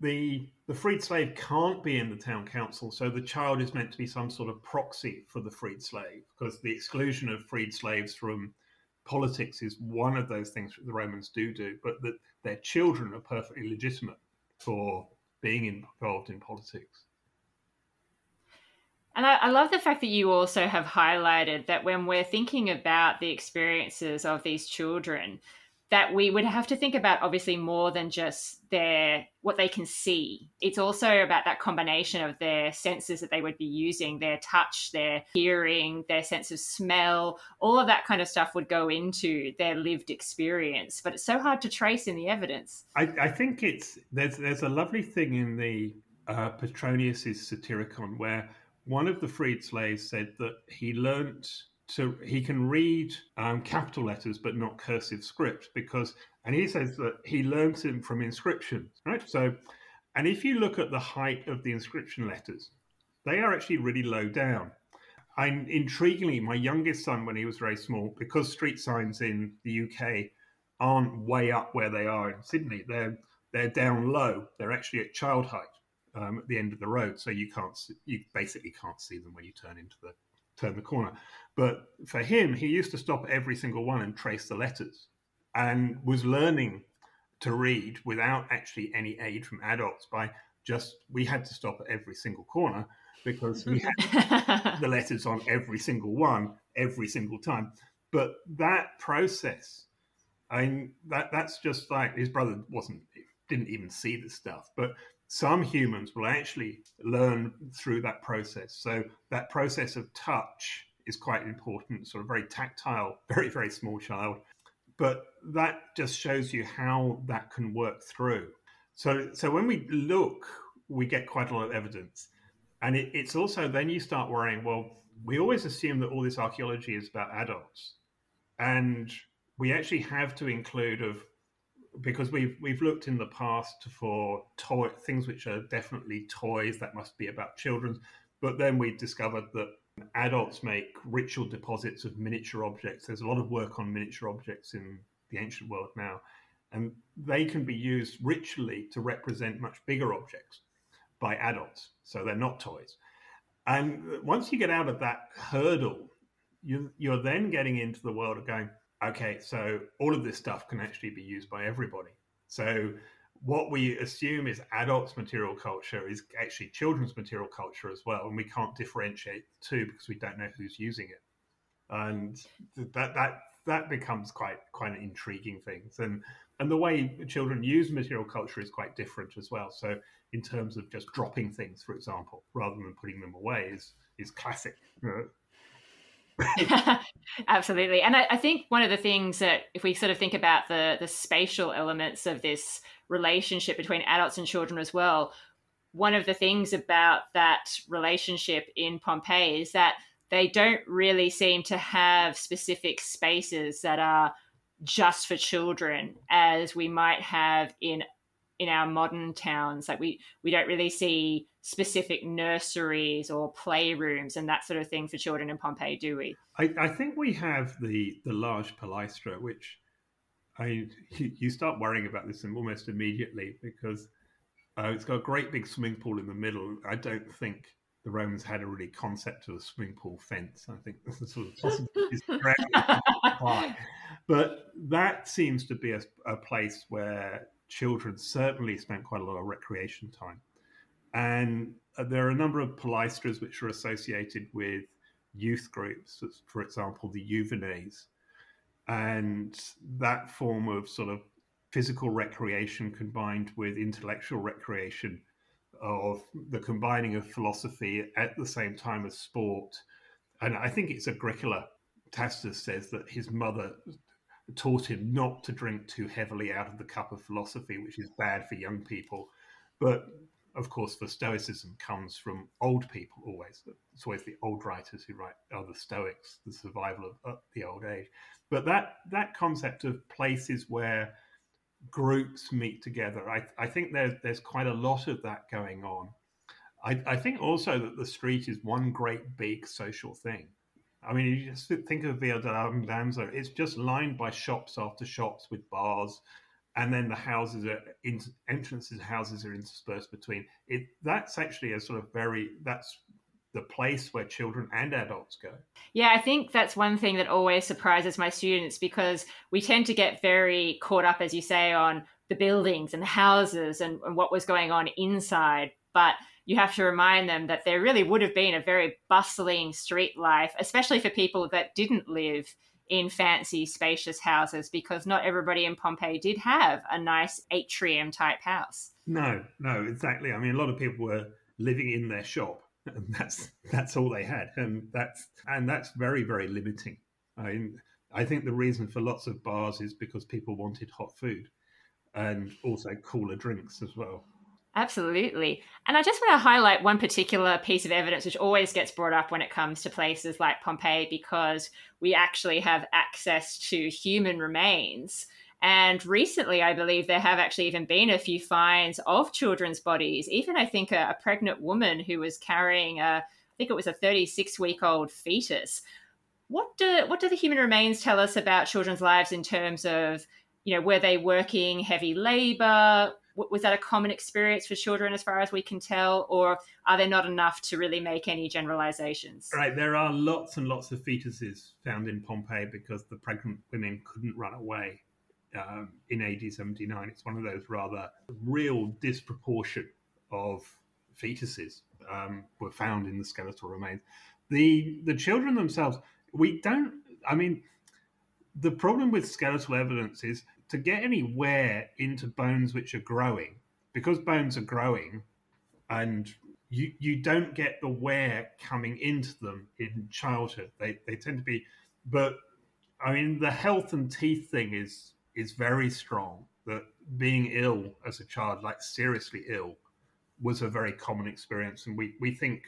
the the freed slave can't be in the town council, so the child is meant to be some sort of proxy for the freed slave, because the exclusion of freed slaves from politics is one of those things that the Romans do do, but that their children are perfectly legitimate for being involved in politics. And I, I, love the fact that you also have highlighted that when we're thinking about the experiences of these children, that we would have to think about obviously more than just their what they can see. It's also about that combination of their senses that they would be using, their touch, their hearing, their sense of smell, all of that kind of stuff would go into their lived experience. But it's so hard to trace in the evidence. I, I think it's there's there's a lovely thing in the uh, Petronius's Satyricon where one of the freed slaves said that he learnt to he can read um, capital letters but not cursive script because and he says that he learns it from inscriptions right? So and if you look at the height of the inscription letters they are actually really low down. And intriguingly my youngest son when he was very small because street signs in the uk aren't way up where they are in sydney they're they're down low. They're actually at child height um, at the end of the road so you can't you basically can't see them when you turn into the turn the corner. But for him, he used to stop every single one and trace the letters and was learning to read without actually any aid from adults by just, we had to stop at every single corner because we had (laughs) the letters on every single one every single time. But that process, I mean, that that's just like his brother wasn't didn't even see the stuff, but some humans will actually learn through that process. So that process of touch is quite important, sort of very tactile, (laughs) very, very small child. But that just shows you how that can work through. So, so when we look, we get quite a lot of evidence. And it, it's also then you start worrying, well, we always assume that all this archaeology is about adults. And we actually have to include of because we've we've looked in the past for toy things which are definitely toys that must be about children, but then we discovered that adults make ritual deposits of miniature objects. There's a lot of work on miniature objects in the ancient world now, and they can be used ritually to represent much bigger objects by adults. So they're not toys. And once you get out of that hurdle, you, you're then getting into the world of going, okay, so all of this stuff can actually be used by everybody. So what we assume is adults material culture is actually children's material culture as well, and we can't differentiate the two because we don't know who's using it, and that that that becomes quite quite an intriguing thing. And and the way children use material culture is quite different as well. So in terms of just dropping things, for example, rather than putting them away, is is classic. You (laughs) know, (laughs) Absolutely. And I, I, think one of the things that if we sort of think about the the spatial elements of this relationship between adults and children as well, one of the things about that relationship in Pompeii is that they don't really seem to have specific spaces that are just for children as we might have in in our modern towns like we we don't really see specific nurseries or playrooms and that sort of thing for children in Pompeii, do we? I, I think we have the the large palaestra, which I you start worrying about this almost immediately because uh, it's got a great big swimming pool in the middle. I don't think the Romans had a really concept of a swimming pool fence. I think this is sort of possible. (laughs) (laughs) But that seems to be a, a place where children certainly spent quite a lot of recreation time. And uh, there are a number of palaestras which are associated with youth groups, for example, the Juvenes. And that form of sort of physical recreation combined with intellectual recreation of the combining of philosophy at the same time as sport. And I think it's Agricola. Tacitus says that his mother taught him not to drink too heavily out of the cup of philosophy, which is bad for young people. But of course, the Stoicism comes from old people always. It's always the old writers who write are the Stoics, the survival of uh, the old age. But that that concept of places where groups meet together, I, I think there's there's quite a lot of that going on. I, I think also that the street is one great big social thing. I mean, you just think of Via dell'Abbondanza, it's just lined by shops after shops with bars and then the houses are in, entrances houses are interspersed between. It that's actually a sort of very that's the place where children and adults go. Yeah i think that's one thing that always surprises my students because we tend to get very caught up as you say on the buildings and the houses and, and what was going on inside. But you have to remind them that there really would have been a very bustling street life especially for people that didn't live in fancy, spacious houses because not everybody in Pompeii did have a nice atrium type house. No, no, exactly. I mean, a lot of people were living in their shop, (laughs) and that's that's all they had, and that's and that's very very limiting. I mean, I think the reason for lots of bars is because people wanted hot food, and also cooler drinks as well. Absolutely. And I just want to highlight one particular piece of evidence which always gets brought up when it comes to places like Pompeii because we actually have access to human remains. And recently, I believe there have actually even been a few finds of children's bodies. Even I think a, a pregnant woman who was carrying a, I think it was a 36 week old fetus. What do what do the human remains tell us about children's lives in terms of, you know, were they working heavy labor? Was that a common experience for children as far as we can tell or are there not enough to really make any generalizations? Right there are lots and lots of fetuses found in pompeii because the pregnant women couldn't run away um, in AD 79 it's one of those rather real disproportion of fetuses um, were found in the skeletal remains. The the children themselves we don't i mean the problem with skeletal evidence is to get any wear into bones which are growing, because bones are growing, and you you don't get the wear coming into them in childhood. They they tend to be, but I mean the health and teeth thing is is very strong. That being ill as a child, like seriously ill, was a very common experience, and we we think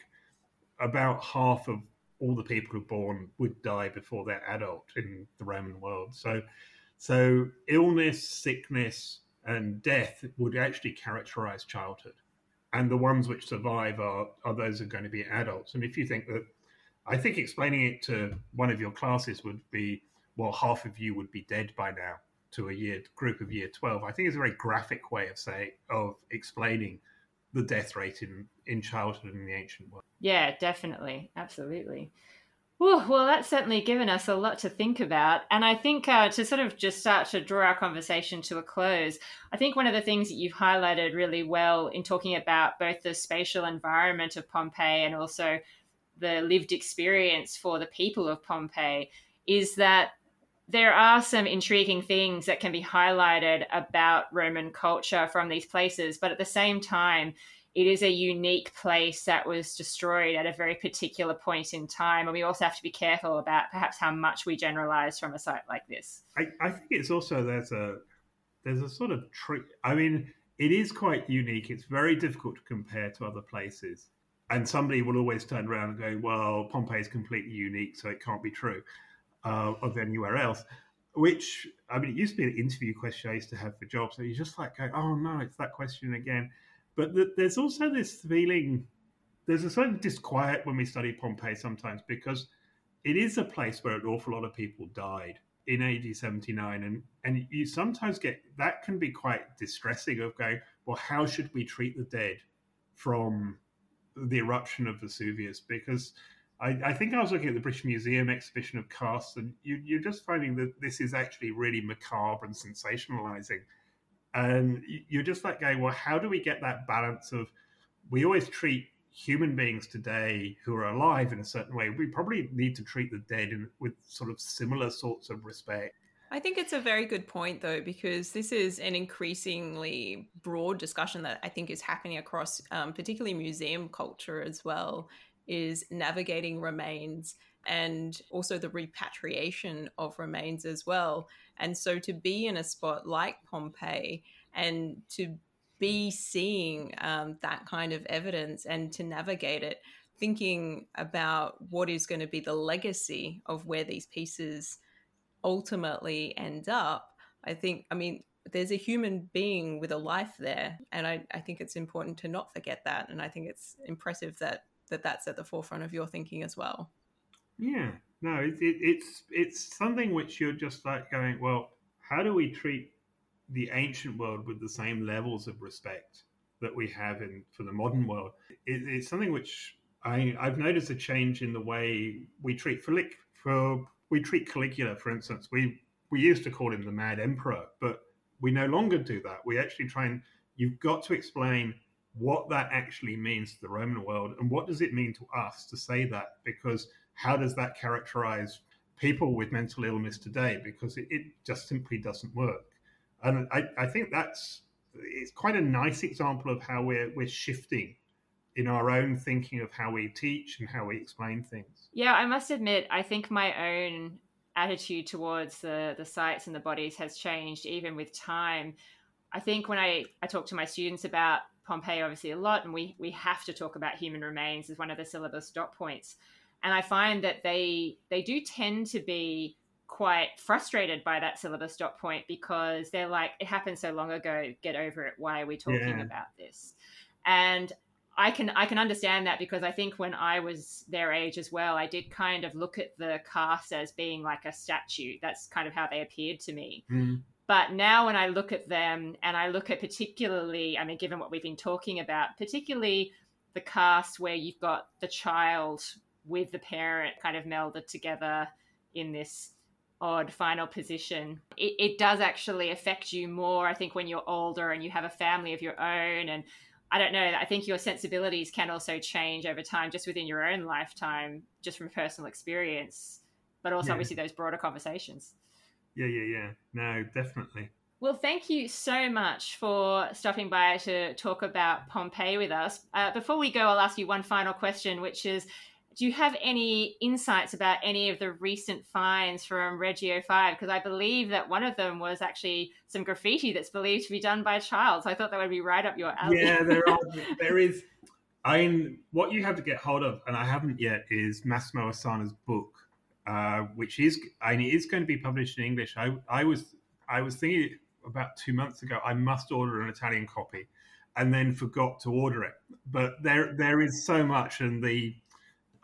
about half of all the people who are born would die before they're adult in the Roman world. So so illness, sickness, and death would actually characterize childhood. And the ones which survive are, are those are going to be adults. And if you think that, I think explaining it to one of your classes would be, well, half of you would be dead by now to a year group of year 12. I think it's a very graphic way of saying, of explaining the death rate in, in childhood in the ancient world. Yeah, definitely. Absolutely. Ooh, well, that's certainly given us a lot to think about. And I think uh, to sort of just start to draw our conversation to a close, I think one of the things that you've highlighted really well in talking about both the spatial environment of Pompeii and also the lived experience for the people of Pompeii is that there are some intriguing things that can be highlighted about Roman culture from these places, but at the same time, it is a unique place that was destroyed at a very particular point in time. And we also have to be careful about perhaps how much we generalize from a site like this. I, I think it's also there's a there's a sort of trick. I mean, it is quite unique. It's very difficult to compare to other places. And somebody will always turn around and go, well, Pompeii is completely unique, so it can't be true uh, of anywhere else. Which, I mean, it used to be an interview question I used to have for jobs. So you just like go, oh no, it's that question again. But the, there's also this feeling, there's a certain disquiet when we study Pompeii sometimes because it is a place where an awful lot of people died in AD 79. And, and you sometimes get that can be quite distressing of going, well, how should we treat the dead from the eruption of Vesuvius? Because I, I, think I was looking at the British Museum exhibition of casts, and you, are just finding that this is actually really macabre and sensationalizing. And you're just like going, well, how do we get that balance of we always treat human beings today who are alive in a certain way? We probably need to treat the dead in, with sort of similar sorts of respect. I think it's a very good point, though, because this is an increasingly broad discussion that I think is happening across, um, particularly museum culture as well, is navigating remains and also the repatriation of remains as well. And so to be in a spot like Pompeii and to be seeing um, that kind of evidence and to navigate it, thinking about what is going to be the legacy of where these pieces ultimately end up, I think, I mean, there's a human being with a life there. And I, I think it's important to not forget that. And I think it's impressive that, that that's at the forefront of your thinking as well. Yeah, no, it, it, it's it's something which you're just like going, well, how do we treat the ancient world with the same levels of respect that we have in for the modern world? It, it's something which I, I've noticed a change in the way we treat for for we treat Caligula, for instance. We we used to call him the Mad Emperor, but we no longer do that. We actually try and you've got to explain what that actually means to the Roman world and what does it mean to us to say that because how does that characterize people with mental illness today? Because it, it just simply doesn't work. And I, I think that's it's quite a nice example of how we're we're shifting in our own thinking of how we teach and how we explain things. Yeah, I must admit, I think my own attitude towards the the sites and the bodies has changed even with time. I think when I, I talk to my students about Pompeii obviously a lot and we we have to talk about human remains as one of the syllabus dot points and I find that they they do tend to be quite frustrated by that syllabus dot point because they're like, it happened so long ago, get over it. Why are we talking yeah. about this? And I can I can understand that because I think when I was their age as well, I did kind of look at the cast as being like a statue. That's kind of how they appeared to me. Mm. But now when I look at them and I look at particularly, I mean, given what we've been talking about, particularly the cast where you've got the child with the parent kind of melded together in this odd final position. It, it, does actually affect you more, I think, when you're older and you have a family of your own. And I don't know, I think your sensibilities can also change over time just within your own lifetime, just from personal experience, but also yeah. obviously those broader conversations. Yeah, yeah, yeah. No, definitely. Well, thank you so much for stopping by to talk about Pompeii with us. Uh, before we go, I'll ask you one final question, which is do you have any insights about any of the recent finds from Regio 5? Because I believe that one of them was actually some graffiti that's believed to be done by a child. So I thought that would be right up your alley. Yeah, there are. (laughs) there is. I mean, what you have to get hold of, and I haven't yet, is Massimo Osanna's book, uh, which is, I mean, it is going to be published in English. I, I was, I was thinking about two months ago, I must order an Italian copy, and then forgot to order it. But there, there is so much, and the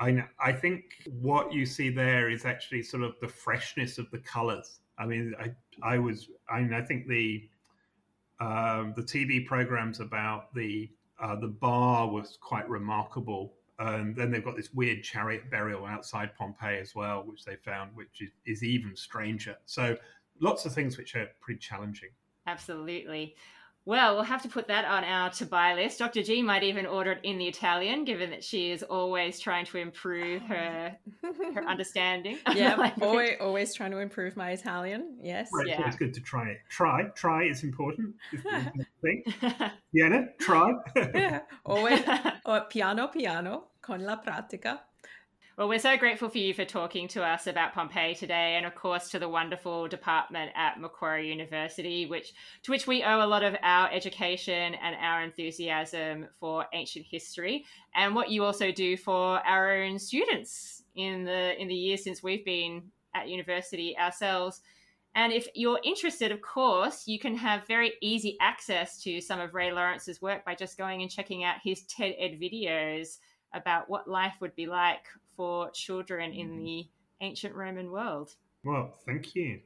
I I think what you see there is actually sort of the freshness of the colors. I mean, I I was I mean I think the uh, the TV programs about the uh, the bar was quite remarkable. And then they've got this weird chariot burial outside Pompeii as well, which they found, which is, is even stranger. So lots of things which are pretty challenging. Absolutely. Well, we'll have to put that on our to buy list. Dr. G might even order it in the Italian, given that she is always trying to improve her her (laughs) understanding. (laughs) Yeah, always, always trying to improve my Italian. Yes. Right, yeah. It's good to try it. Try, try is important. (laughs) thing. Viene, try. yeah, always. Oh, piano, piano, con la pratica. Well, we're so grateful for you for talking to us about Pompeii today, and of course to the wonderful department at Macquarie University, which to which we owe a lot of our education and our enthusiasm for ancient history, and what you also do for our own students in the in the years since we've been at university ourselves. And if you're interested, of course, you can have very easy access to some of Ray Laurence's work by just going and checking out his TED Ed videos about what life would be like for children in mm. the ancient Roman world. Well, thank you.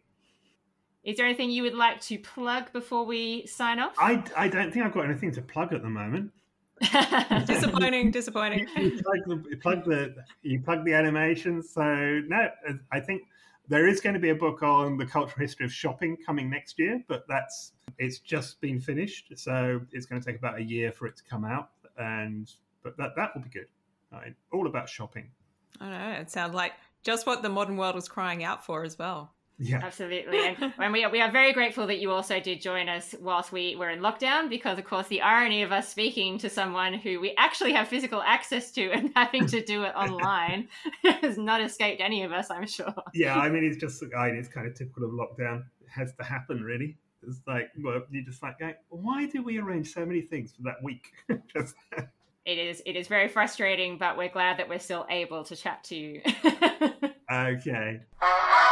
Is there anything you would like to plug before we sign off? I, I don't think I've got anything to plug at the moment. (laughs) (laughs) disappointing, disappointing. You plug, the, you plug the you plug the animations. So no, I think there is going to be a book on the cultural history of shopping coming next year, but that's it's just been finished, so it's going to take about a year for it to come out, and but that that will be good. Right? All about shopping. I don't know. It sounds like just what the modern world was crying out for as well. Yeah, absolutely. And, and we, we are very grateful that you also did join us whilst we were in lockdown, because of course the irony of us speaking to someone who we actually have physical access to and (laughs) having to do it online (laughs) has not escaped any of us, I'm sure. Yeah, I mean, it's just I mean, it's kind of typical of lockdown. It has to happen, really. It's like well, you just like going, why do we arrange so many things for that week? (laughs) just it is it is very frustrating, but we're glad that we're still able to chat to you. (laughs) okay. (laughs)